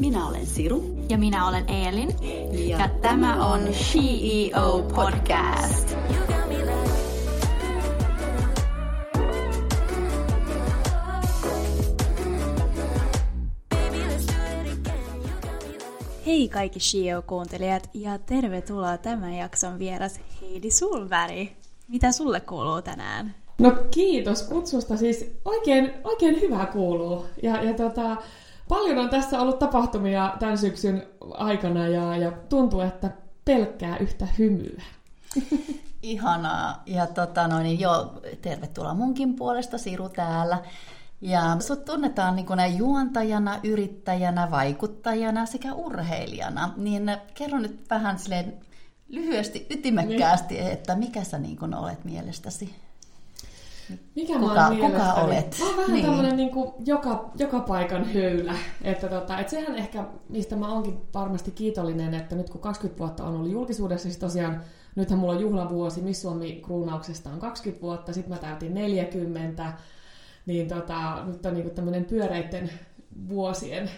Minä olen Siru. Ja minä olen Eelin. Ja, ja tämä on CEO Podcast. Hei kaikki CEO-kuuntelijat ja tervetuloa tämän jakson vieras Heidi Sulväri. Mitä sulle kuuluu tänään? No kiitos kutsusta, siis oikein, oikein hyvää kuuluu. Ja, ja tota, paljon on tässä ollut tapahtumia tämän syksyn aikana ja, ja tuntuu, että pelkkää yhtä hymyä. Ihanaa. Ja tota, no niin, joo, tervetuloa munkin puolesta, Siru täällä. Ja sut tunnetaan niin juontajana, yrittäjänä, vaikuttajana sekä urheilijana. Niin kerro nyt vähän silleen lyhyesti, ytimekkäästi, niin. että mikä sä niin olet mielestäsi? Mikä kuka, mä kuka olet? Mä oon vähän niin. tämmönen niin kuin joka, joka paikan höylä. Että, tota, että sehän ehkä, mistä mä oonkin varmasti kiitollinen, että nyt kun 20 vuotta on ollut julkisuudessa, siis tosiaan nythän mulla on juhlavuosi, Miss Suomi kruunauksesta on 20 vuotta, sitten mä täytin 40, niin tota, nyt on niin tämmöinen pyöreiden vuosien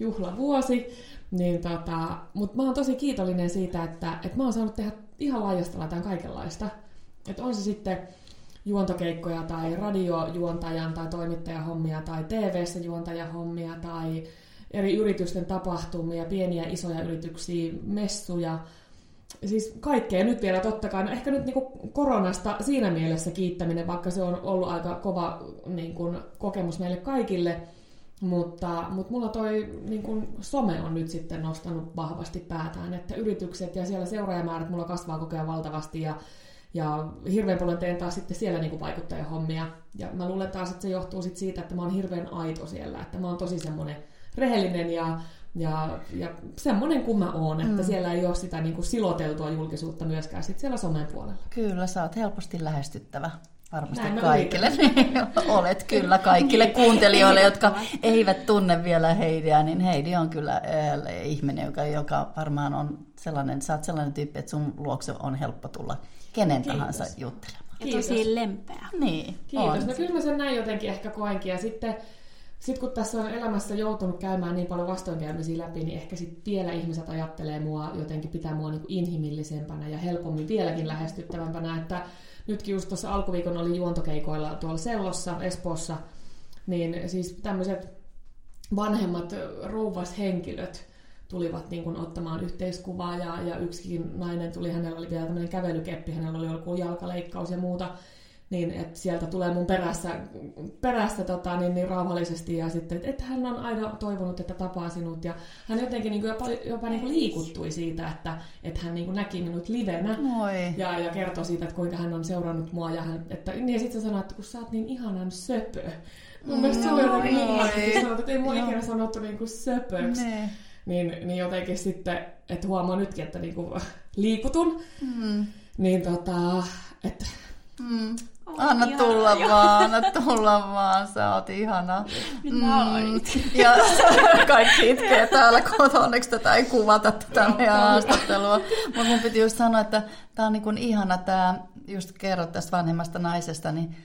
juhlavuosi. Niin tota, Mutta mä oon tosi kiitollinen siitä, että, että mä oon saanut tehdä ihan laajasta laitaan kaikenlaista. Että on se sitten juontokeikkoja tai radiojuontajan tai toimittajahommia tai TV-ssä juontajahommia tai eri yritysten tapahtumia, pieniä isoja yrityksiä, messuja, siis kaikkea nyt vielä totta kai. No ehkä nyt niin koronasta siinä mielessä kiittäminen, vaikka se on ollut aika kova niin kuin, kokemus meille kaikille, mutta, mutta mulla toi niin kuin, some on nyt sitten nostanut vahvasti päätään, että yritykset ja siellä seuraajamäärät mulla kasvaa koko ajan valtavasti ja ja hirveän paljon teen taas sitten siellä niin vaikuttajahommia. Ja mä luulen taas, että se johtuu sit siitä, että mä oon hirveän aito siellä. Että mä oon tosi semmoinen rehellinen ja, ja, ja semmoinen kuin mä oon. Että mm. siellä ei ole sitä niin kuin siloteltua julkisuutta myöskään sit siellä somen puolella. Kyllä, sä oot helposti lähestyttävä. Varmasti Näin kaikille. Olet kyllä kaikille kuuntelijoille, jotka eivät tunne vielä Heidiä, niin Heidi on kyllä äh, ihminen, joka, joka varmaan on sellainen, sä oot sellainen tyyppi, että sun luokse on helppo tulla kenen Kiitos. tahansa juttelemaan. Ja tosi lempeä. Niin, Kiitos. On. No kyllä mä sen näin jotenkin ehkä koenkin. Ja sitten sit kun tässä on elämässä joutunut käymään niin paljon vastoinkäymisiä läpi, niin ehkä sitten vielä ihmiset ajattelee mua jotenkin, pitää mua niin inhimillisempänä ja helpommin vieläkin lähestyttävämpänä. Että nytkin just tuossa alkuviikon oli juontokeikoilla tuolla Sellossa, Espoossa, niin siis tämmöiset vanhemmat rouvashenkilöt, tulivat niin kuin ottamaan yhteiskuvaa ja, ja yksikin nainen tuli, hänellä oli vielä tämmöinen kävelykeppi, hänellä oli joku jalkaleikkaus ja muuta, niin että sieltä tulee mun perässä, perässä tota, niin, niin rauhallisesti ja sitten, että hän on aina toivonut, että tapaa sinut ja hän jotenkin niin kuin jopa, jopa niin kuin liikuttui siitä, että, että hän niin kuin näki minut livenä Moi. Ja, ja kertoi siitä, että kuinka hän on seurannut mua ja, hän, että, niin, ja sitten sanoi, että kun sä oot niin ihanan söpö. Mun mielestä se oli jotenkin niin, että ei mua ikinä sanottu niin kuin söpöksi. Ne niin, niin jotenkin sitten, että huomaa nytkin, että niinku liikutun, mm. niin tota, että mm. Anna tulla vaan, anna tulla vaan, sä oot ihana. Mm. Ja kaikki itkee täällä kotona, onneksi tätä ei kuvata tätä meidän haastattelua. Mutta mun piti just sanoa, että tää on niin ihana, tää, just kerrot tästä vanhemmasta naisesta, niin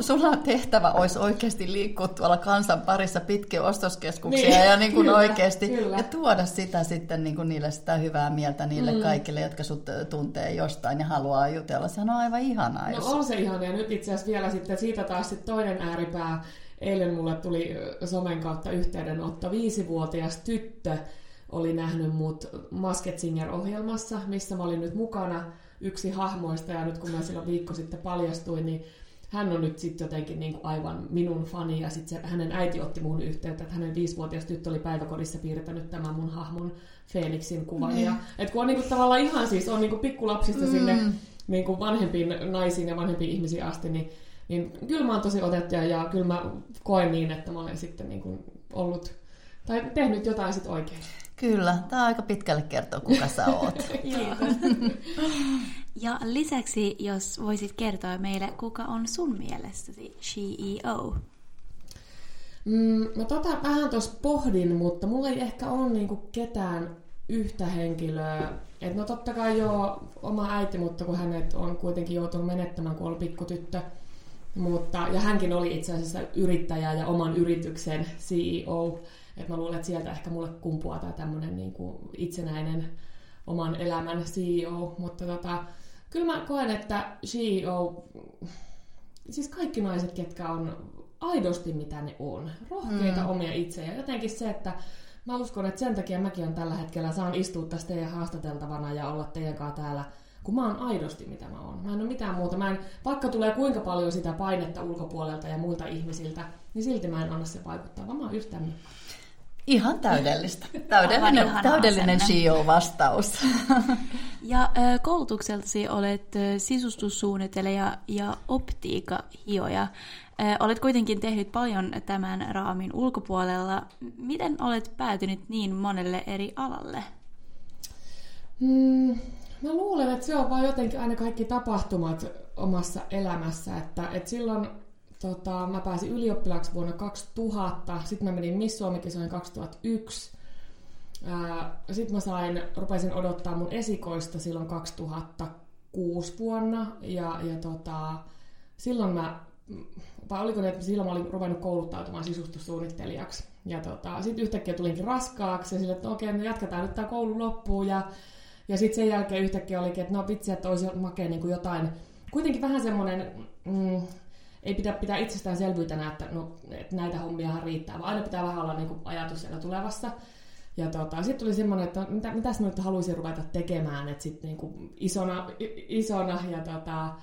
sulla tehtävä olisi oikeasti liikkua tuolla kansan parissa pitkin ostoskeskuksia niin, ja niin kuin kyllä, oikeasti kyllä. ja tuoda sitä sitten niin kuin niille sitä hyvää mieltä niille mm. kaikille, jotka sut tuntee jostain ja haluaa jutella. Se on aivan ihanaa. No jos... on se ihanaa ja nyt itse asiassa vielä sitten siitä taas sitten toinen ääripää. Eilen mulle tuli somen kautta yhteydenotto. Viisivuotias tyttö oli nähnyt mut Masked Singer-ohjelmassa, missä mä olin nyt mukana yksi hahmoista ja nyt kun mä silloin viikko sitten paljastuin, niin hän on nyt sitten jotenkin niin kuin aivan minun fani, ja sitten hänen äiti otti muun yhteyttä, että hänen viisivuotias tyttö oli päiväkodissa piirtänyt tämän mun hahmon Felixin kuvan. Mm. Ja, et kun on niin kuin, tavallaan ihan siis, on niin kuin pikkulapsista mm. sinne niin kuin vanhempiin naisiin ja vanhempiin ihmisiin asti, niin, niin kyllä mä oon tosi otettu ja kyllä mä koen niin, että mä olen sitten niin kuin ollut tai tehnyt jotain sitten oikein. Kyllä, tämä on aika pitkälle kertoa, kuka sä oot. ja lisäksi, jos voisit kertoa meille, kuka on sun mielestäsi CEO? Mm, no tota vähän tuossa pohdin, mutta mulla ei ehkä ole niinku ketään yhtä henkilöä. Et no totta kai joo, oma äiti, mutta kun hänet on kuitenkin joutunut menettämään, kun on pikkutyttö, Mutta, ja hänkin oli itse asiassa yrittäjä ja oman yrityksen CEO. Et mä luulen, että sieltä ehkä mulle kumpuaa tämä tämmöinen niin kuin itsenäinen oman elämän CEO. Mutta tota, kyllä mä koen, että CEO, siis kaikki naiset, ketkä on aidosti mitä ne on, rohkeita mm. omia itsejä. Jotenkin se, että mä uskon, että sen takia mäkin on tällä hetkellä, saan istua tässä teidän haastateltavana ja olla teidän kanssa täällä, kun mä oon aidosti mitä mä oon. Mä en ole mitään muuta. Mä en, vaikka tulee kuinka paljon sitä painetta ulkopuolelta ja muilta ihmisiltä, niin silti mä en anna se vaikuttaa, vaan mä oon yhtään Ihan täydellistä. Täydellinen, täydellinen CEO-vastaus. Ja koulutukseltasi olet sisustussuunnittelija ja optiikahioja. Olet kuitenkin tehnyt paljon tämän raamin ulkopuolella. Miten olet päätynyt niin monelle eri alalle? Mm, mä luulen, että se on vain jotenkin aina kaikki tapahtumat omassa elämässä. Että, että silloin tota, mä pääsin ylioppilaaksi vuonna 2000, sitten mä menin Miss Suomi-kisoihin 2001. Sitten mä sain, rupesin odottaa mun esikoista silloin 2006 vuonna, ja, ja tota, silloin mä, vai oliko ne, että silloin mä olin ruvennut kouluttautumaan sisustussuunnittelijaksi. Ja tota, sitten yhtäkkiä tulinkin raskaaksi, ja sille, että okei, no jatketaan nyt tämä koulu loppuun, ja, ja sitten sen jälkeen yhtäkkiä olikin, että no vitsi, että olisi makea niin kuin jotain, kuitenkin vähän semmoinen, mm, ei pitää pitää itsestäänselvyytenä, että, no, että näitä hommiahan riittää, vaan aina pitää vähän olla niin kuin ajatus siellä tulevassa. Ja tota, sitten tuli semmoinen, että mitä, mitäs mä nyt haluaisin ruveta tekemään, että sitten niin isona, isona ja tota,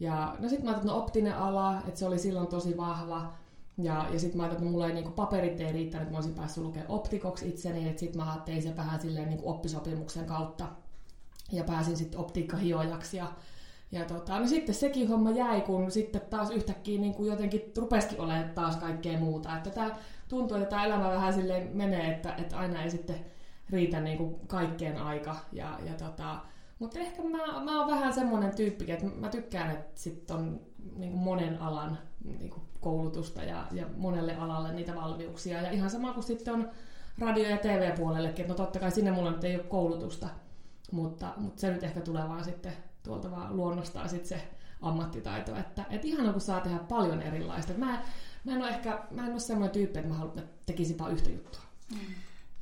ja no sitten mä ajattelin, että no optinen ala, että se oli silloin tosi vahva. Ja, ja sitten mä ajattelin, että mulla ei niinku paperit ei riittänyt, että mä olisin päässyt lukemaan optikoksi itseni, että sitten mä tein sen vähän silleen niinku oppisopimuksen kautta. Ja pääsin sitten optiikkahiojaksi ja ja tota, no sitten sekin homma jäi, kun sitten taas yhtäkkiä niin kuin jotenkin rupesikin olemaan taas kaikkea muuta. Että tämä tuntuu, että tämä elämä vähän silleen menee, että, että aina ei sitten riitä niin kuin kaikkeen aika. Ja, ja tota, mutta ehkä mä, mä oon vähän semmoinen tyyppi, että mä tykkään, että sitten on niin kuin monen alan niin koulutusta ja, ja monelle alalle niitä valmiuksia. Ja ihan sama kuin sitten on radio- ja TV-puolellekin, no totta kai sinne mulla nyt ei ole koulutusta, mutta, mutta se nyt ehkä tulee vaan sitten tuolta vaan luonnostaan sit se ammattitaito. Että, et ihan kun saa tehdä paljon erilaista. Mä, mä en ole ehkä, mä en ole semmoinen tyyppi, että mä haluan, että tekisin vaan yhtä juttua.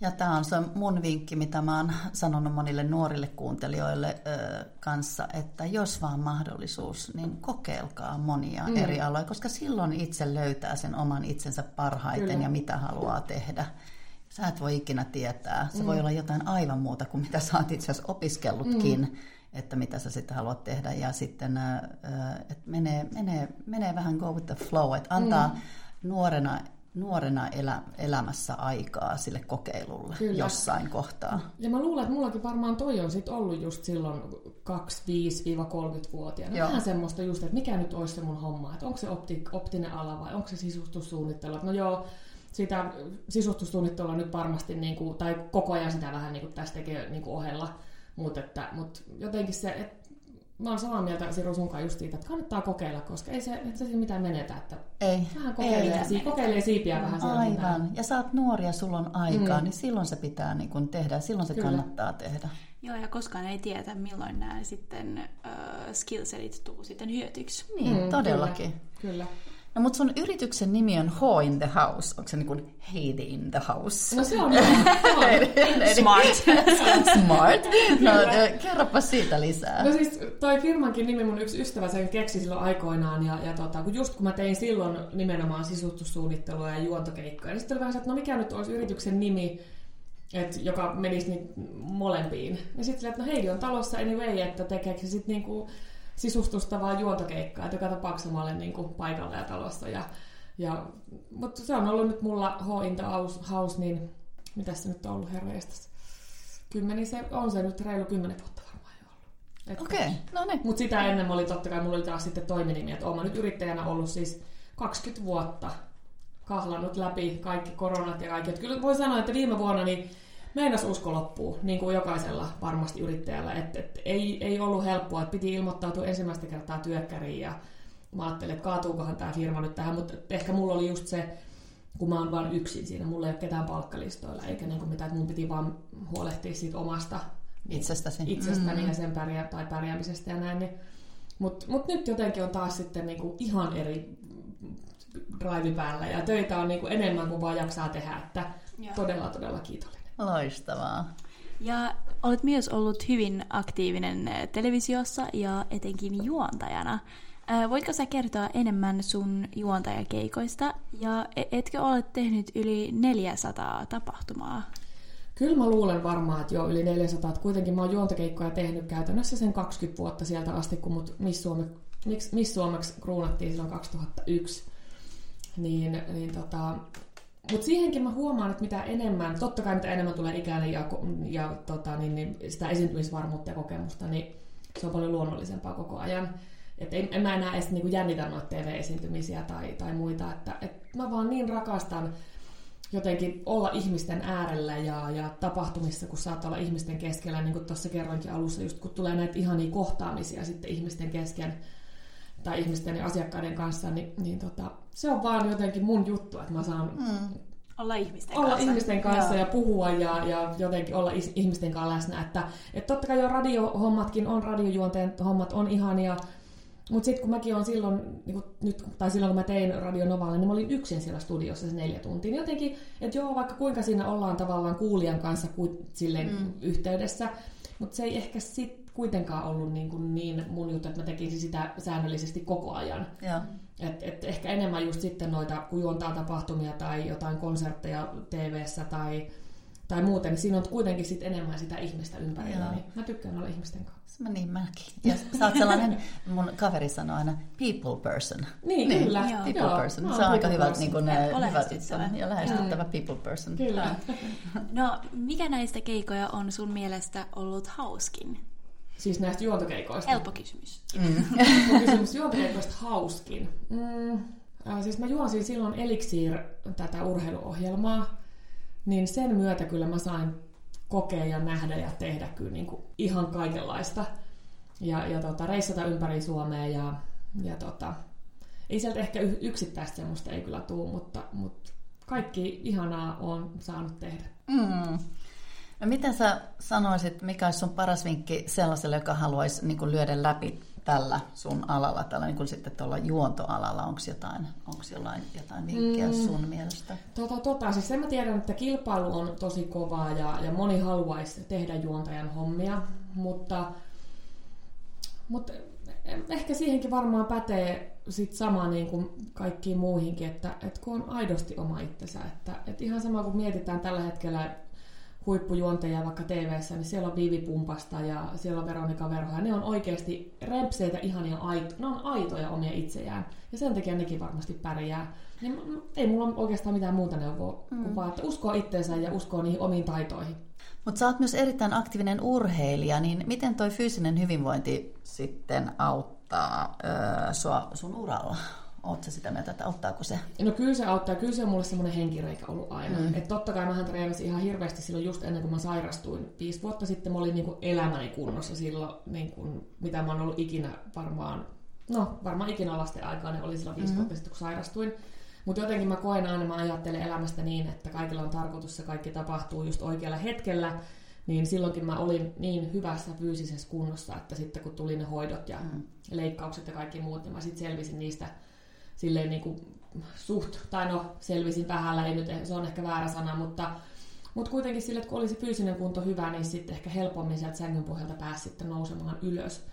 Ja tämä on se mun vinkki, mitä mä oon sanonut monille nuorille kuuntelijoille ö, kanssa, että jos vaan mahdollisuus, niin kokeilkaa monia mm. eri aloja, koska silloin itse löytää sen oman itsensä parhaiten Kyllä. ja mitä haluaa tehdä. Sä et voi ikinä tietää. Se mm. voi olla jotain aivan muuta kuin mitä sä oot itse asiassa opiskellutkin. Mm että mitä sä sitten haluat tehdä. Ja sitten että menee, menee, menee vähän go with the flow, että antaa mm. nuorena nuorena elä, elämässä aikaa sille kokeilulle Kyllä. jossain kohtaa. Ja mä luulen, että mullakin varmaan toi on sit ollut just silloin 25-30-vuotiaana. Joo. Vähän semmoista just, että mikä nyt olisi se mun homma, että onko se opti, optinen ala vai onko se sisustussuunnittelu. No joo, sitä sisustussuunnittelua nyt varmasti, niin kuin, tai koko ajan sitä vähän niin kuin tässä tekee niin kuin ohella mutta että, mut jotenkin se, että mä oon samaa mieltä Siru sunkaan just siitä, että kannattaa kokeilla, koska ei se, et se mitään menetä. Että ei, vähän kokeilee, ei kokeilee siipiä no, vähän Aivan. Mitään. Ja sä oot nuori ja sulla on aikaa, mm. niin silloin se pitää niin kun tehdä. Silloin se Kyllä. kannattaa tehdä. Joo, ja koskaan ei tiedä, milloin nämä sitten uh, skillsetit tuu sitten hyötyksi. Niin, mm, todellakin. Kyllä. kyllä. No mutta sun yrityksen nimi on Ho in the House. Onko se niin kuin Heidi in the House? No se on. Smart. Smart. No kerropa siitä lisää. No siis toi firmankin nimi mun yksi ystävä sen keksi silloin aikoinaan. Ja, ja tota, kun just kun mä tein silloin nimenomaan sisustussuunnittelua ja juontokeikkoja, niin sitten oli vähän se, että no mikä nyt olisi yrityksen nimi, et, joka menisi niin molempiin. Ja sitten että no Heidi on talossa anyway, että tekeekö se sitten niinku sisustusta vaan juontokeikkaa, että joka tapauksessa mä olen niin kuin paikalla ja talossa. Ja, ja, mutta se on ollut nyt mulla H in the house, niin mitä se nyt on ollut herreistas? Kymmeni se, on se nyt reilu kymmenen vuotta varmaan jo ollut. Okei, okay, no niin. Mutta sitä ennen oli totta kai, mulla oli taas sitten toiminimi, että olen nyt yrittäjänä ollut siis 20 vuotta kahlannut läpi kaikki koronat ja kaikki. Että kyllä voi sanoa, että viime vuonna niin meinas usko loppuu, niin kuin jokaisella varmasti yrittäjällä. Et, et, ei, ei ollut helppoa, että piti ilmoittautua ensimmäistä kertaa työkkäriin ja mä ajattelin, että kaatuukohan tämä firma nyt tähän, mutta ehkä mulla oli just se, kun mä oon vain yksin siinä, mulla ei ole ketään palkkalistoilla, eikä niin kuin mitään, että mun piti vaan huolehtia siitä omasta itsestäsi. itsestäni mm-hmm. ja sen pärjää, tai pärjäämisestä ja näin, niin Mutta mut nyt jotenkin on taas sitten niinku ihan eri drive päällä ja töitä on niinku enemmän kuin vaan jaksaa tehdä, että Joo. todella todella kiitollinen. Loistavaa. Ja olet myös ollut hyvin aktiivinen eh, televisiossa ja etenkin juontajana. Ää, Voitko sä kertoa enemmän sun juontajakeikoista ja e- etkö ole tehnyt yli 400 tapahtumaa? Kyllä mä luulen varmaan, että jo yli 400. Että kuitenkin mä oon juontakeikkoja tehnyt käytännössä sen 20 vuotta sieltä asti, kun mut Miss, Suome, Miss, Miss Suomeksi kruunattiin silloin 2001. Niin, niin tota, mutta siihenkin mä huomaan, että mitä enemmän, totta kai mitä enemmän tulee ikään ja, ja tota, niin, niin sitä esiintymisvarmuutta ja kokemusta, niin se on paljon luonnollisempaa koko ajan. Et en, en mä enää edes niinku jännitä noita TV-esiintymisiä tai, tai muita. Että, et mä vaan niin rakastan jotenkin olla ihmisten äärellä ja, ja tapahtumissa, kun saat olla ihmisten keskellä, niin kuin tuossa kerroinkin alussa, just kun tulee näitä ihania kohtaamisia sitten ihmisten kesken tai ihmisten ja asiakkaiden kanssa, niin, niin tota, se on vaan jotenkin mun juttu, että mä saan Mm. Olla ihmisten olla kanssa. ihmisten kanssa Joo. ja puhua ja, ja jotenkin olla is- ihmisten kanssa läsnä. Että, että totta kai jo radiohommatkin on, radiojuonteen hommat on ihania, mutta sitten kun mäkin on silloin, niin kun nyt, tai silloin kun mä tein Radio Novalle, niin mä olin yksin siellä studiossa se neljä tuntia. Niin jotenkin, että joo, vaikka kuinka siinä ollaan tavallaan kuulijan kanssa ku, silleen mm. yhteydessä, mutta se ei ehkä sit kuitenkaan ollut niin, kuin niin mun juttu, että mä tekisin sitä säännöllisesti koko ajan. Joo. Et, et ehkä enemmän just sitten noita, kun juontaa tapahtumia tai jotain konsertteja tv tai, tai muuten, niin siinä on kuitenkin sit enemmän sitä ihmistä ympärillä. Joo. Niin mä tykkään olla ihmisten kanssa. Mä niin mäkin. Ja sä oot sellainen, mun kaveri sanoo aina, people person. Niin, kyllä. Joo. People Joo, person. Se on aika hyvä, person. niin kuin, hyvä lähestyttävä. ja lähestyttävä people person. Kyllä. No, mikä näistä keikoja on sun mielestä ollut hauskin? Siis näistä juontokeikoista. Helppo kysymys. Mun kysymys juontokeikoista hauskin. Mm, äh, siis mä juonsin silloin Elixir tätä urheiluohjelmaa, niin sen myötä kyllä mä sain kokea ja nähdä ja tehdä kyllä niin kuin ihan kaikenlaista. Ja, ja tota, reissata ympäri Suomea ja, ja tota, ei sieltä ehkä yksittäistä semmoista ei kyllä tuu, mutta, mutta kaikki ihanaa on saanut tehdä. Mm. No miten sä sanoisit, mikä olisi sun paras vinkki sellaiselle, joka haluaisi niin kuin lyödä läpi tällä sun alalla, tällä niin kuin sitten tuolla juontoalalla, onko jotain, onks jollain, jotain vinkkiä mm. sun mielestä? Tota, tota, siis sen mä tiedän, että kilpailu on tosi kovaa ja, ja moni haluaisi tehdä juontajan hommia, mutta, mutta ehkä siihenkin varmaan pätee sit sama niin kuin kaikkiin muihinkin, että, että kun on aidosti oma itsensä, että, että ihan sama kuin mietitään tällä hetkellä huippujuontajia vaikka tv niin siellä on Vivi Pumpasta ja siellä on Veronika Verho, ja ne on oikeasti rempseitä, ihania, aito, ne on aitoja omia itsejään, ja sen takia nekin varmasti pärjää. Niin ei mulla ole oikeastaan mitään muuta neuvoa, mm. kuin vaan, että uskoo itteensä ja uskoo niihin omiin taitoihin. Mutta sä oot myös erittäin aktiivinen urheilija, niin miten toi fyysinen hyvinvointi sitten auttaa öö, sua sun uralla? Oot sä sitä mieltä, että auttaako se? No kyllä se auttaa, kyllä se on mulle semmoinen henkireikä ollut aina. Mm. Että totta kai mähän treenasin ihan hirveästi silloin just ennen kuin mä sairastuin. Viisi vuotta sitten mä olin niin kuin elämäni kunnossa silloin, niin kuin, mitä mä oon ollut ikinä varmaan, no varmaan ikinä lasten aikaa, ne oli silloin viisi mm. vuotta sitten kun sairastuin. Mutta jotenkin mä koen aina, mä ajattelen elämästä niin, että kaikilla on tarkoitus ja kaikki tapahtuu just oikealla hetkellä. Niin silloinkin mä olin niin hyvässä fyysisessä kunnossa, että sitten kun tuli ne hoidot ja mm. leikkaukset ja kaikki muut, niin mä sitten selvisin niistä silleen niin kuin suht, tai no selvisin vähällä, ei nyt, se on ehkä väärä sana, mutta, mutta kuitenkin sille, että kun olisi fyysinen kunto hyvä, niin sitten ehkä helpommin sieltä sängyn pohjalta pääsi sitten nousemaan ylös.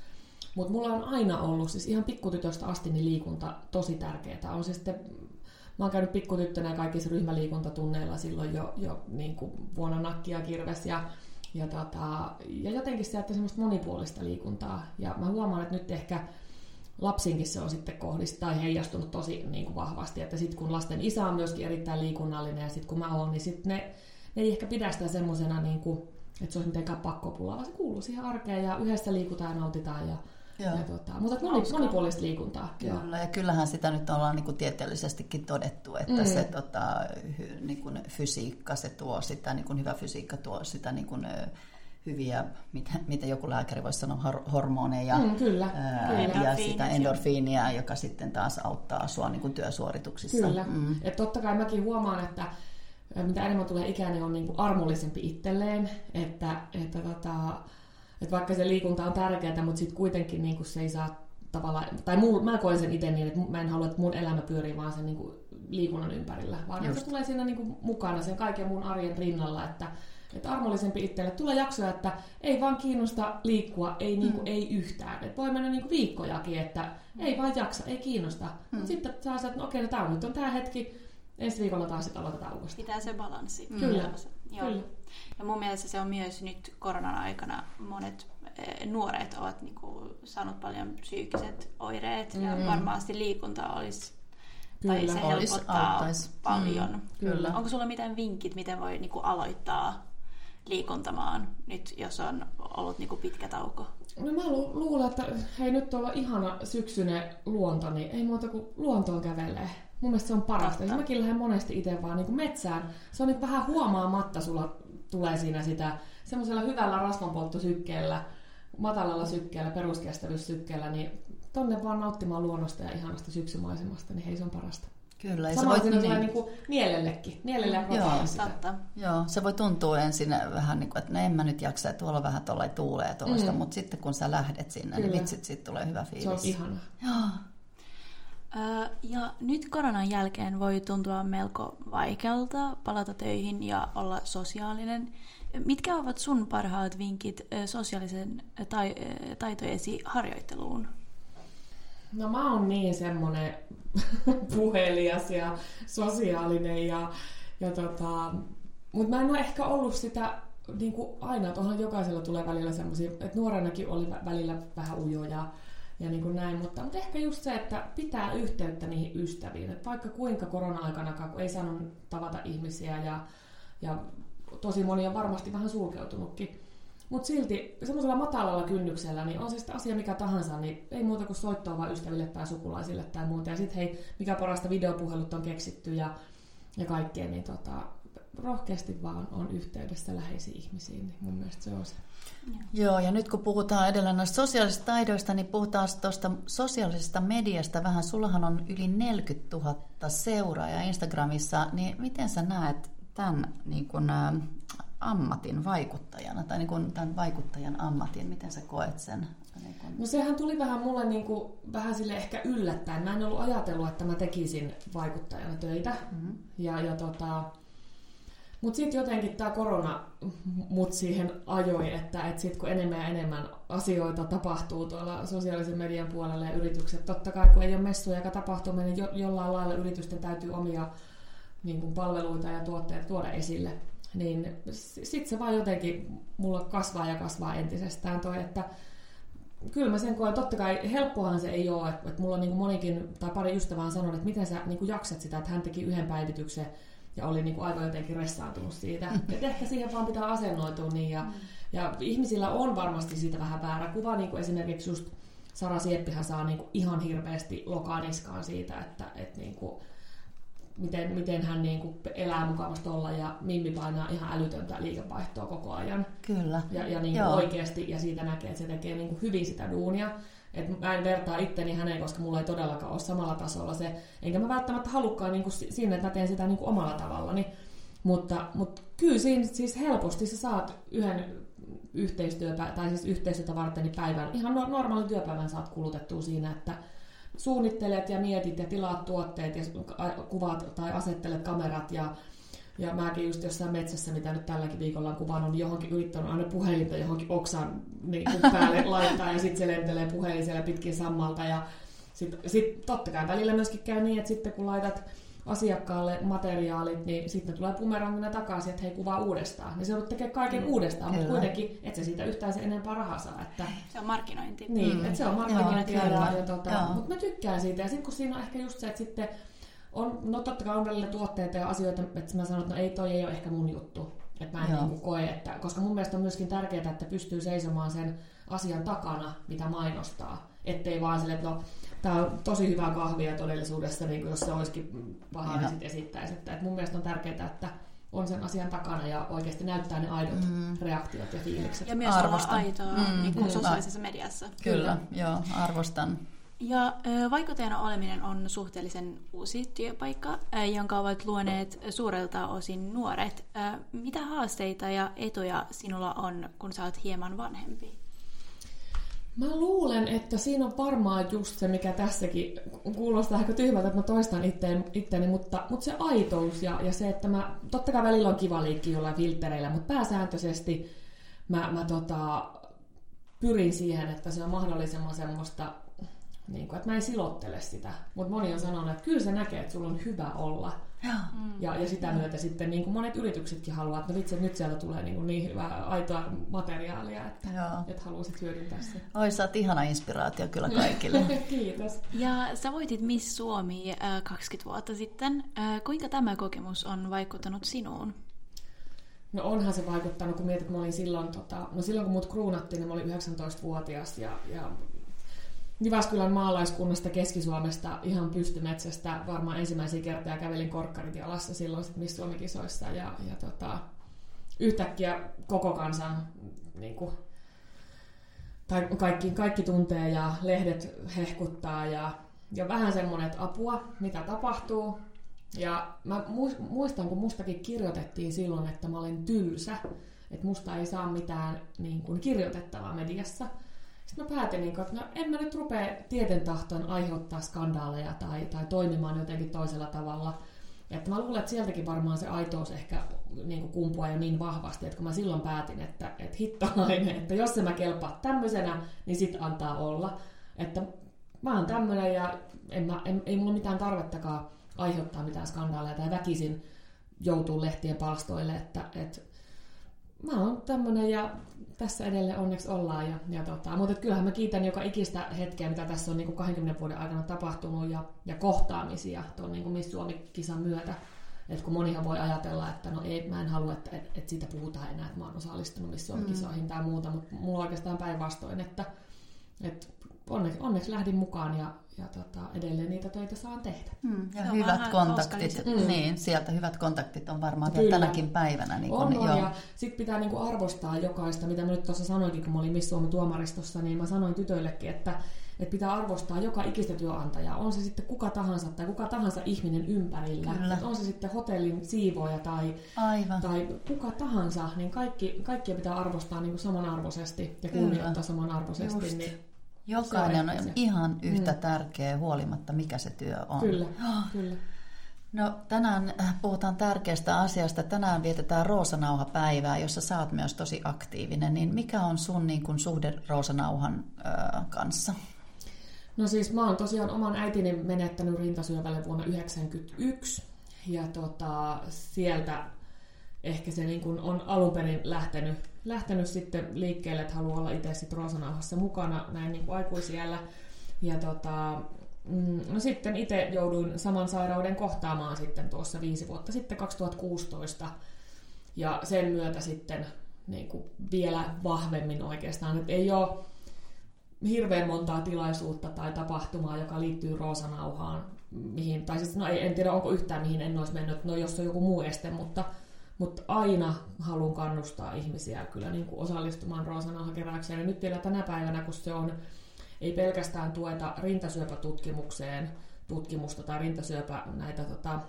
Mutta mulla on aina ollut, siis ihan pikkutytöstä asti, niin liikunta tosi tärkeää. On se sitten, mä oon käynyt pikkutyttönä kaikissa ryhmäliikuntatunneilla silloin jo, jo niin kuin vuonna nakkia kirves ja, ja, tota, ja jotenkin se, että semmoista monipuolista liikuntaa. Ja mä huomaan, että nyt ehkä lapsinkin se on sitten kohdista tai heijastunut tosi niin kuin vahvasti, että sitten kun lasten isä on myöskin erittäin liikunnallinen ja sitten kun mä oon, niin sitten ne, ne ei ehkä pidä sitä semmoisena, niin kuin, että se olisi mitenkään pakkopulaa, vaan se kuuluu siihen arkeen ja yhdessä liikutaan ja nautitaan. Ja, Joo. ja tota, mutta moni, monipuolista liikuntaa. Kyllä, ja kyllähän sitä nyt ollaan niin kuin tieteellisestikin todettu, että mm. se tota, hy, niin kuin fysiikka, se tuo sitä, niin kuin hyvä fysiikka tuo sitä niin kuin, hyviä, mitä, mitä joku lääkäri voisi sanoa, hor- hormoneja Mm, kyllä, ää, kyllä. ja sitä endorfiinia, joka sitten taas auttaa sua niin kuin työsuorituksissa. Kyllä. Mm. Et totta kai mäkin huomaan, että mitä enemmän tulee ikään, niin on niin kuin armollisempi itselleen. Että, että, tota, että vaikka se liikunta on tärkeää, mutta sitten kuitenkin niin kuin se ei saa tavallaan, tai mul, mä koen sen itse niin, että mä en halua, että mun elämä pyörii vaan sen niin kuin liikunnan ympärillä, vaan että se tulee siinä niin kuin mukana sen kaiken mun arjen rinnalla, että, että armollisempi itselle. Tulee jaksoja, että ei vaan kiinnosta liikkua, ei, niin kuin, mm. ei yhtään. Että voi mennä niin kuin viikkojakin, että ei vaan jaksa, ei kiinnosta. Mm. Mutta sitten saa se, että no okei, no, tämä nyt on tämä hetki, ensi viikolla taas sitten aloitetaan uudestaan. Pitää se balanssi. Mm. Kyllä. Joo. Kyllä. Ja mun mielestä se on myös nyt koronan aikana monet eh, nuoret ovat niinku saanut paljon psyykkiset oireet mm. ja varmasti liikunta olisi Kyllä, tai se helpottaa olisi, paljon. Mm, kyllä. Onko sulla mitään vinkit, miten voi niinku aloittaa liikuntamaan nyt, jos on ollut niinku pitkä tauko? No mä lu- luulen, että hei nyt tuolla ihana syksyinen luonto, niin ei muuta kuin luontoon kävelee. Mun mielestä se on parasta. Totta. Mäkin lähden monesti itse vaan niin metsään. Se on niin vähän huomaamatta sulla tulee siinä sitä semmoisella hyvällä rasvanpolttosykkeellä, matalalla sykkeellä, peruskestävyyssykkeellä, niin tonne vaan nauttimaan luonnosta ja ihanasta syksymaisemasta, niin hei se on parasta. Kyllä. Sama se voi, niin, niin kuin mielellekin, mielelle joo, sitä. Joo, se voi tuntua ensin vähän niin kuin, että no en mä nyt jaksa, että tuolla on vähän tuolla tuulee tuollaista, mm. mutta sitten kun sä lähdet sinne, niin Kyllä. niin vitsit, siitä tulee hyvä fiilis. Se on ihana. Joo. Ja nyt koronan jälkeen voi tuntua melko vaikealta palata töihin ja olla sosiaalinen. Mitkä ovat sun parhaat vinkit sosiaalisen tai, taitojesi harjoitteluun? No mä oon niin semmonen puhelias ja sosiaalinen ja, ja tota, mutta mä en ole ehkä ollut sitä niin kuin aina, että onhan jokaisella tulee välillä semmoisia, että nuorenakin oli välillä vähän ujoja ja niin kuin näin, mutta, mutta ehkä just se, että pitää yhteyttä niihin ystäviin, että vaikka kuinka korona-aikana, kun ei saanut tavata ihmisiä ja, ja tosi moni on varmasti vähän sulkeutunutkin, mutta silti semmoisella matalalla kynnyksellä, niin on se sitten asia mikä tahansa, niin ei muuta kuin soittaa vaan ystäville tai sukulaisille tai muuta. Ja sitten hei, mikä parasta videopuhelut on keksitty ja, ja kaikkea, niin tota, rohkeasti vaan on yhteydessä läheisiin ihmisiin, niin mun mielestä se on se. Joo, ja nyt kun puhutaan edellä noista sosiaalisista taidoista, niin puhutaan tuosta sosiaalisesta mediasta vähän. Sullahan on yli 40 000 seuraajaa Instagramissa, niin miten sä näet tämän niin kun, ä, ammatin vaikuttajana, tai niin kun, tämän vaikuttajan ammatin, miten sä koet sen? Niin kun... No sehän tuli vähän mulle niin kuin, vähän sille ehkä yllättäen. Mä en ollut ajatellut, että mä tekisin vaikuttajana töitä. Mm-hmm. Ja, ja tota, mutta sitten jotenkin tämä korona mut siihen ajoi, että et sitten kun enemmän ja enemmän asioita tapahtuu tuolla sosiaalisen median puolella ja yritykset, totta kai kun ei ole messuja eikä tapahtumia, niin jo, jollain lailla yritysten täytyy omia niin kuin palveluita ja tuotteita tuoda esille. Niin sitten se vaan jotenkin mulla kasvaa ja kasvaa entisestään toi, että kyllä mä sen koen, totta kai helppohan se ei ole, että, että mulla on niin kuin monikin tai pari ystävää on sanonut, että miten sä niin kuin jaksat sitä, että hän teki yhden päivityksen ja oli niin kuin aivan jotenkin ressaantunut siitä. Et ehkä siihen vaan pitää asennoitua niin. Ja, ja ihmisillä on varmasti siitä vähän väärä kuva, niin kuin esimerkiksi just Sara Sieppihän saa niin kuin ihan hirveästi lokaniskaan siitä, että, että niin kuin, miten, miten hän niin kuin elää mukavasti olla ja Mimmi painaa ihan älytöntä liikevaihtoa koko ajan. Kyllä. Ja, ja niin kuin oikeasti, ja siitä näkee, että se tekee niin kuin hyvin sitä duunia. Et mä en vertaa itteni häneen, koska mulla ei todellakaan ole samalla tasolla se, enkä mä välttämättä halukkaan niin kuin sinne, että mä teen sitä niin kuin omalla tavallani. Mutta, mutta kyllä siinä siis helposti sä saat yhden yhteistyöpä, tai siis yhteistyötä varten niin päivän, ihan normaali työpäivän saat kulutettua siinä, että suunnittelet ja mietit ja tilaat tuotteet ja kuvat tai asettelet kamerat ja ja mäkin just jossain metsässä, mitä nyt tälläkin viikolla on kuvannut, niin johonkin yrittänyt aina puhelinta johonkin oksan niin päälle laittaa ja sitten se lentelee puhelin siellä pitkin sammalta. Ja sitten sit totta kai välillä myöskin käy niin, että sitten kun laitat asiakkaalle materiaalit, niin sitten tulee bumerangina takaisin, että hei kuvaa uudestaan. Niin se on tekee kaiken mm, uudestaan, kyllä. mutta kuitenkin et se siitä yhtään se enempää rahaa saa. Että... Se on markkinointi. Niin, mm. että se on markkinointi. Joo, ja, ja, tota, mutta mä tykkään siitä. Ja sitten kun siinä on ehkä just se, että sitten on, no totta kai on välillä tuotteita ja asioita, että mä sanon, että no ei, toi ei ole ehkä mun juttu. Että mä en niin koe, että, koska mun mielestä on myöskin tärkeää, että pystyy seisomaan sen asian takana, mitä mainostaa. Ettei vaan sille, että no, tämä on tosi hyvää kahvia todellisuudessa, niin kuin jos se olisikin paha, niin sitten esittäisi. Että, että mun mielestä on tärkeää, että on sen asian takana ja oikeasti näyttää ne aidot mm. reaktiot ja fiilikset. Ja myös arvostan. olla aitoa mm. niin kuin sosiaalisessa mediassa. Kyllä, Kyllä, joo, arvostan. Ja vaikuttajana oleminen on suhteellisen uusi työpaikka, jonka ovat luoneet suurelta osin nuoret. Mitä haasteita ja etuja sinulla on, kun sä oot hieman vanhempi? Mä luulen, että siinä on varmaan just se, mikä tässäkin kuulostaa aika tyhmältä, että mä toistan itteen, itteeni, mutta, mutta se aitous ja, ja se, että mä, totta kai välillä on kiva liikki jollain filtereillä, mutta pääsääntöisesti mä, mä tota, pyrin siihen, että se on mahdollisimman semmoista, niin kuin, että mä en silottele sitä. Mutta moni on sanonut, että kyllä se näkee, että sulla on hyvä olla. Mm. Ja, ja sitä myötä sitten niin kuin monet yrityksetkin haluaa, että no vitsi, että nyt sieltä tulee niin, kuin niin hyvää aitoa materiaalia, että, Joo. että haluaisit hyödyntää sen. Oi, sä oot ihana inspiraatio kyllä kaikille. Kiitos. Ja sä voitit Miss Suomi äh, 20 vuotta sitten. Kuinka tämä kokemus on vaikuttanut sinuun? No onhan se vaikuttanut, kun mietit, että mä olin silloin, tota, no silloin kun mut kruunattiin, niin mä olin 19-vuotias ja, ja Jyväskylän maalaiskunnasta Keski-Suomesta ihan pystymetsästä varmaan ensimmäisiä kertoja kävelin korkkarit jalassa silloin sit Miss Suomi-kisoissa ja, ja tota, yhtäkkiä koko kansan niin kuin, tai kaikki, kaikki tuntee ja lehdet hehkuttaa ja, ja vähän semmoinen, että apua, mitä tapahtuu. Ja mä muistan, kun mustakin kirjoitettiin silloin, että mä olen tylsä, että musta ei saa mitään niin kuin, kirjoitettavaa mediassa – sitten mä päätin, niin että no, en mä nyt rupea tieten tahtoon aiheuttaa skandaaleja tai, tai toimimaan jotenkin toisella tavalla. Että mä luulen, että sieltäkin varmaan se aitous ehkä niin kumpuaa jo niin vahvasti, että kun mä silloin päätin, että, että hittalainen, että jos se mä kelpaa tämmöisenä, niin sit antaa olla. Että mä oon tämmöinen ja en mä, en, ei mulla mitään tarvettakaan aiheuttaa mitään skandaaleja tai väkisin joutuu lehtien palstoille, että, että mä oon tämmönen ja tässä edelleen onneksi ollaan. Ja, ja tota, mutta kyllähän mä kiitän joka ikistä hetkeä, mitä tässä on niin kuin 20 vuoden aikana tapahtunut ja, ja kohtaamisia tuon niin Miss Suomi-kisan myötä. Et kun monihan voi ajatella, että no ei, mä en halua, että, että, että siitä puhutaan enää, että mä oon osallistunut Miss Suomi-kisoihin mm. tai muuta, mutta mulla on oikeastaan päinvastoin, että, että onneksi, onneksi lähdin mukaan ja, ja tota, edelleen niitä töitä saan tehdä. Mm, ja hyvät kontaktit, mm. niin, sieltä hyvät kontaktit on varmaan vielä tänäkin päivänä. Niin on, on, ja sitten pitää niin kuin arvostaa jokaista, mitä mä nyt tuossa sanoinkin, kun mä olin Miss Suomen tuomaristossa, niin mä sanoin tytöillekin, että, että pitää arvostaa joka ikistä työnantajaa, on se sitten kuka tahansa tai kuka tahansa ihminen ympärillä. Että on se sitten hotellin siivoja tai, Aivan. tai kuka tahansa, niin kaikki, kaikkia pitää arvostaa niin kuin samanarvoisesti ja kunnioittaa samanarvoisesti. Just. Niin Jokainen on, ihan yhtä mm. tärkeä huolimatta, mikä se työ on. Kyllä, oh. kyllä. No tänään äh, puhutaan tärkeästä asiasta. Tänään vietetään Roosanauha-päivää, jossa sä oot myös tosi aktiivinen. Niin mikä on sun niin kun, suhde Roosanauhan äh, kanssa? No siis mä oon tosiaan oman äitini menettänyt rintasyövälle vuonna 1991. Ja tota, sieltä ehkä se niin kuin on alun perin lähtenyt, lähtenyt sitten liikkeelle, että haluaa olla itse sitten Roosanauhassa mukana näin niin kuin aikuisiellä. Ja tota, mm, no sitten itse jouduin saman sairauden kohtaamaan sitten tuossa viisi vuotta sitten 2016. Ja sen myötä sitten niin kuin vielä vahvemmin oikeastaan, että ei ole hirveän montaa tilaisuutta tai tapahtumaa, joka liittyy roosanauhaan, mihin, tai siis no en tiedä onko yhtään mihin en olisi mennyt, no jos on joku muu este, mutta mutta aina haluan kannustaa ihmisiä kyllä niin kuin osallistumaan roosanauhakeräykseen. Ja nyt vielä tänä päivänä, kun se on, ei pelkästään tueta rintasyöpätutkimukseen tutkimusta tai rintasyöpä näitä tota,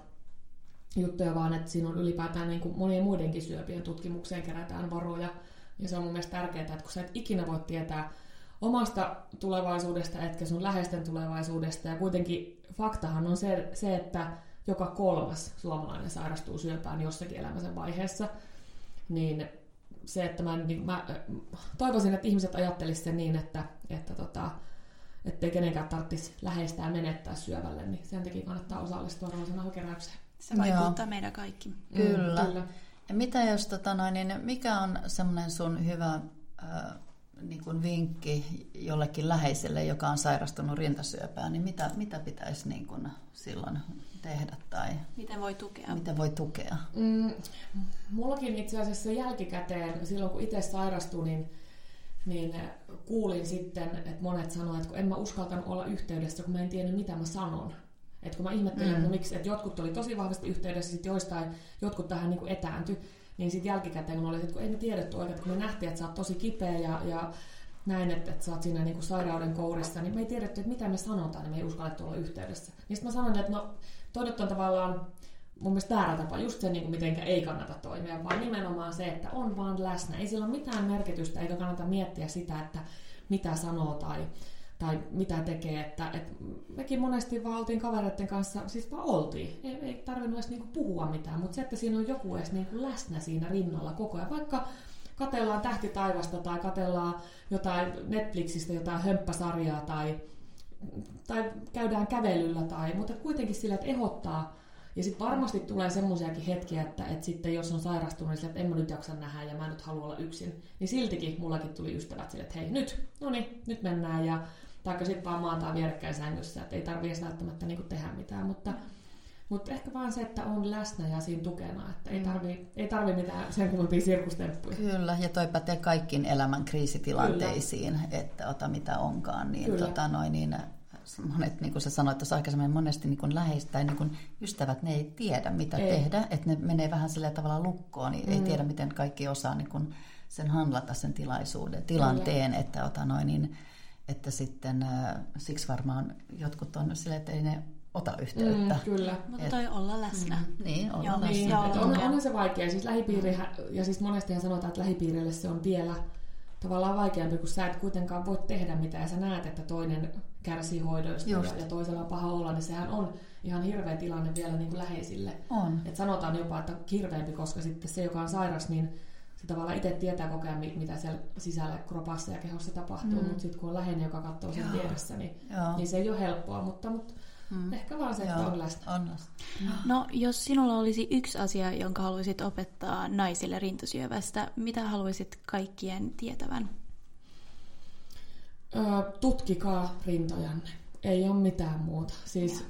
juttuja, vaan että siinä on ylipäätään niin kuin monien muidenkin syöpien tutkimukseen kerätään varoja. Ja se on mun mielestä tärkeää, että kun sä et ikinä voi tietää omasta tulevaisuudesta, etkä sun läheisten tulevaisuudesta, ja kuitenkin faktahan on se, se että joka kolmas suomalainen sairastuu syöpään jossakin elämänsä vaiheessa, niin se, että mä, niin mä toivoisin, että ihmiset ajattelisivat sen niin, että, että tota, ettei kenenkään tarvitsisi läheistään menettää syövälle, niin sen takia kannattaa osallistua roosanauhakeräykseen. Se vaikuttaa Joo. meidän kaikki. Kyllä. Mm, kyllä. Ja mitä jos, tota noin, niin mikä on semmoinen sun hyvä äh, niin kuin vinkki jollekin läheiselle, joka on sairastunut rintasyöpään, niin mitä, mitä pitäisi niin kuin silloin tehdä tai miten voi tukea? Miten voi tukea? Mm, mullakin itse asiassa jälkikäteen, silloin kun itse sairastuin, niin, niin kuulin sitten, että monet sanoivat, että kun en mä uskaltanut olla yhteydessä, kun mä en tiennyt mitä mä sanon. Et kun mä ihmettelin, mm. että, miksi, että jotkut oli tosi vahvasti yhteydessä, sitten joistain jotkut tähän niin etääntyi, niin sitten jälkikäteen kun oli, että kun ei me tiedetty oikein, kun me nähtiin, että sä oot tosi kipeä ja, ja näin, että, että sä oot siinä niin kuin sairauden kourissa, niin me ei tiedetty, että mitä me sanotaan, niin me ei uskallettu olla yhteydessä. Niin sitten mä sanoin, että no toi nyt on tavallaan mun mielestä väärä tapa, just se, niin kuin miten ei kannata toimia, vaan nimenomaan se, että on vaan läsnä. Ei sillä ole mitään merkitystä, eikä kannata miettiä sitä, että mitä sanoo tai, tai mitä tekee. Että, et mekin monesti vaan oltiin kavereiden kanssa, siis vaan oltiin. Ei, ei tarvinnut edes niinku puhua mitään, mutta se, että siinä on joku edes niinku läsnä siinä rinnalla koko ajan. Vaikka katellaan Tähti taivasta tai katellaan jotain Netflixistä jotain hömppäsarjaa tai, tai käydään kävelyllä, tai, mutta kuitenkin sillä, että ehdottaa. Ja sitten varmasti tulee semmoisiakin hetkiä, että, että sitten jos on sairastunut, niin sillä, että en mä nyt jaksa nähdä ja mä en nyt halua olla yksin. Niin siltikin mullakin tuli ystävät sille, että hei nyt, no niin, nyt mennään. Ja, taikka sitten vaan maataan vierekkäin sängyssä, että ei tarvitse välttämättä niinku tehdä mitään. Mutta, mutta ehkä vaan se, että on läsnä ja siinä tukena, että ei tarvi, ei tarvi mitään sen kummempia sirkustemppuja. Kyllä, ja toi pätee kaikkiin elämän kriisitilanteisiin, Kyllä. että ota mitä onkaan, niin, tota, noin, niin monet, niin kuin sä sanoit tuossa aikaisemmin, monesti niin kuin läheistä tai niin kuin ystävät, ne ei tiedä mitä ei. tehdä, että ne menee vähän sillä tavalla lukkoon, niin mm. ei tiedä miten kaikki osaa niin kuin sen handlata sen tilaisuuden, tilanteen, Kyllä. että ota noin, niin, että sitten äh, siksi varmaan jotkut on silleen, että ei ne ota yhteyttä. Mm, kyllä. Mutta toi olla läsnä. Mm, niin, olla Joo, läsnä. Niin, on, on se vaikea. Siis lähipiiri, ja siis monestihan sanotaan, että lähipiirille se on vielä tavallaan vaikeampi, kun sä et kuitenkaan voi tehdä mitään ja sä näet, että toinen kärsii hoidoista ja, ja toisella on paha olla, niin sehän on ihan hirveä tilanne vielä niin kuin läheisille. On. Et sanotaan jopa, että hirveämpi, koska sitten se, joka on sairas, niin se tavallaan itse tietää koko ajan, mitä siellä sisällä kropassa ja kehossa tapahtuu, mm. mutta sitten kun on läheinen, joka katsoo sen vieressä, niin, niin se ei ole helppoa, mutta, mutta Mm. Ehkä vaan se, että Joo, on läsnä. On läsnä. No, jos sinulla olisi yksi asia, jonka haluaisit opettaa naisille rintasyövästä, mitä haluaisit kaikkien tietävän? Öö, tutkikaa rintojanne. Ei ole mitään muuta. Siis,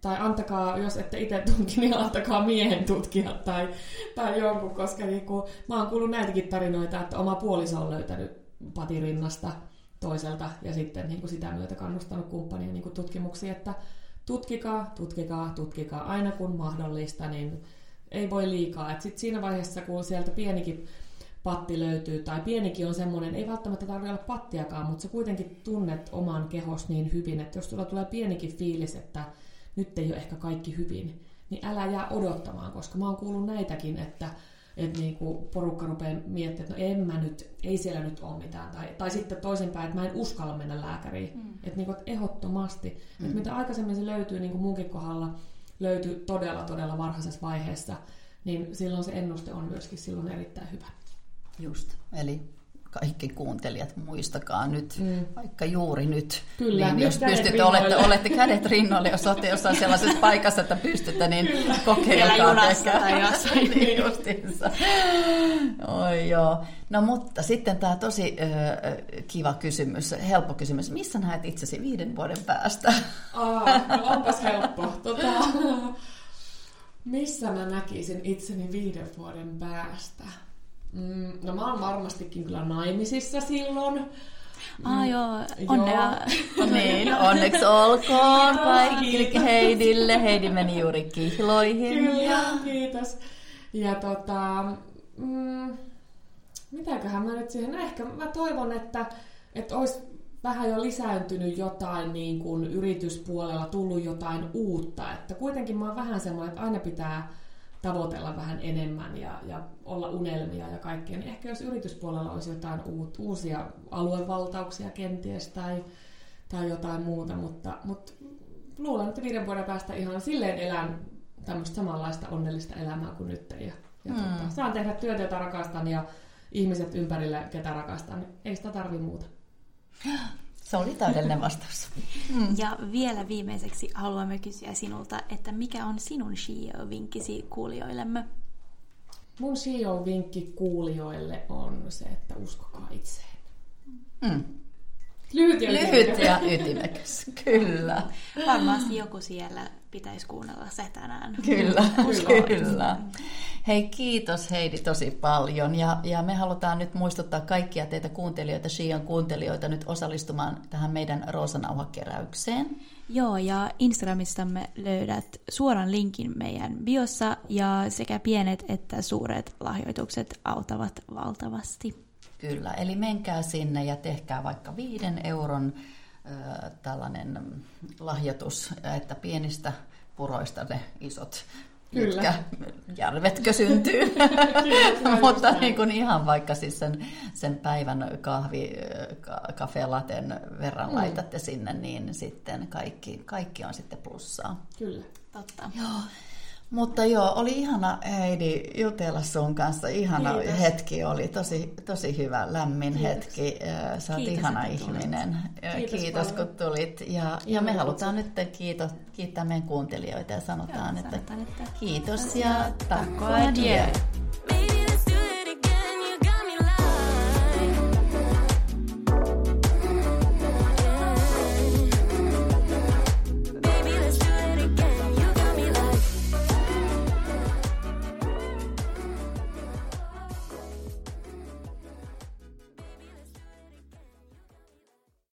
tai antakaa, jos ette itse tutki, niin antakaa miehen tutkia tai, tai jonkun, koska niinku, mä oon kuullut näitäkin tarinoita, että oma puoliso on löytänyt patirinnasta toiselta ja sitten niin kuin sitä myötä kannustanut kumppania niin kuin tutkimuksiin, että tutkikaa, tutkikaa, tutkikaa aina kun mahdollista, niin ei voi liikaa. Et sit siinä vaiheessa, kun sieltä pienikin patti löytyy, tai pienikin on semmoinen, ei välttämättä tarvitse olla pattiakaan, mutta sä kuitenkin tunnet oman kehos niin hyvin, että jos sulla tulee pienikin fiilis, että nyt ei ole ehkä kaikki hyvin, niin älä jää odottamaan, koska mä oon kuullut näitäkin, että että niinku porukka rupeaa miettimään, että no en mä nyt, ei siellä nyt ole mitään. Tai, tai sitten toisinpäin, että mä en uskalla mennä lääkäriin. Mm. Että niinku, et ehdottomasti. Mm. Että mitä aikaisemmin se löytyy niin kuin munkin kohdalla, löytyy todella, todella varhaisessa vaiheessa, niin silloin se ennuste on myöskin silloin erittäin hyvä. Just, eli kaikki kuuntelijat, muistakaa nyt, mm. vaikka juuri nyt. Kyllä, niin jos pystytte, olette, olette kädet rinnoille, jos olette jossain sellaisessa paikassa, että pystytte, niin kokeilkaa. junassa tai jossain. niin justiinsa. Oi joo. No mutta sitten tämä tosi äh, kiva kysymys, helppo kysymys. Missä näet itsesi viiden vuoden päästä? Aa, no onpas helppo. Tota, missä mä näkisin itseni viiden vuoden päästä? Mm, no mä oon varmastikin kyllä naimisissa silloin. Ah mm, joo, onnea. Joo. niin, onneksi olkoon kaikille Heidille. Heidi meni juuri kihloihin. Kyllä, kiitos. Ja tota, mm, mitäköhän mä nyt siihen, ehkä mä toivon, että, että olisi vähän jo lisääntynyt jotain niin kuin yrityspuolella, tullut jotain uutta. Että kuitenkin mä oon vähän semmoinen, että aina pitää tavoitella vähän enemmän ja, ja olla unelmia ja kaikkea, niin ehkä jos yrityspuolella olisi jotain uut, uusia aluevaltauksia kenties tai, tai jotain muuta, mutta, mutta luulen, että viiden vuoden päästä ihan silleen elän tämmöistä samanlaista onnellista elämää kuin nyt. Ja, ja hmm. tota, saan tehdä työtä, jota rakastan ja ihmiset ympärillä, ketä rakastan, niin ei sitä tarvi muuta. Se oli täydellinen vastaus. Mm. Ja vielä viimeiseksi haluamme kysyä sinulta, että mikä on sinun CEO-vinkkisi kuulijoillemme? Mun CEO-vinkki kuulijoille on se, että uskokaa itseen. Mm. Lyhyt ja, Lyhyt ja ytimekäs, kyllä. Varmasti joku siellä pitäisi kuunnella se tänään. Kyllä, kyllä. kyllä. Hei, kiitos Heidi tosi paljon. Ja, ja me halutaan nyt muistuttaa kaikkia teitä kuuntelijoita, Shion kuuntelijoita, nyt osallistumaan tähän meidän roosanauhakeräykseen. Joo, ja Instagramistamme löydät suoran linkin meidän biossa, ja sekä pienet että suuret lahjoitukset auttavat valtavasti. Kyllä, eli menkää sinne ja tehkää vaikka viiden euron äh, tällainen lahjoitus, että pienistä puroista ne isot Kyllä. mitkä järvetkö syntyy. Kyllä, Mutta niin kuin ihan vaikka siis sen, sen päivän kahvi, ka- kafelaten verran Mm. laitatte sinne, niin sitten kaikki, kaikki on sitten plussaa. Kyllä. Totta. Joo. Mutta joo, oli ihana Heidi jutella sun kanssa. Ihana Kiitos. hetki oli, tosi, tosi hyvä, lämmin Kiitos. hetki. Sä oot Kiitos, ihana ihminen. Kiitos Kiitos, paljon. kun tulit. Ja, ja me halutaan nyt kiito, kiittää meidän kuuntelijoita ja sanotaan, Joo, että sanotaan, että kiitos ja takko adieu.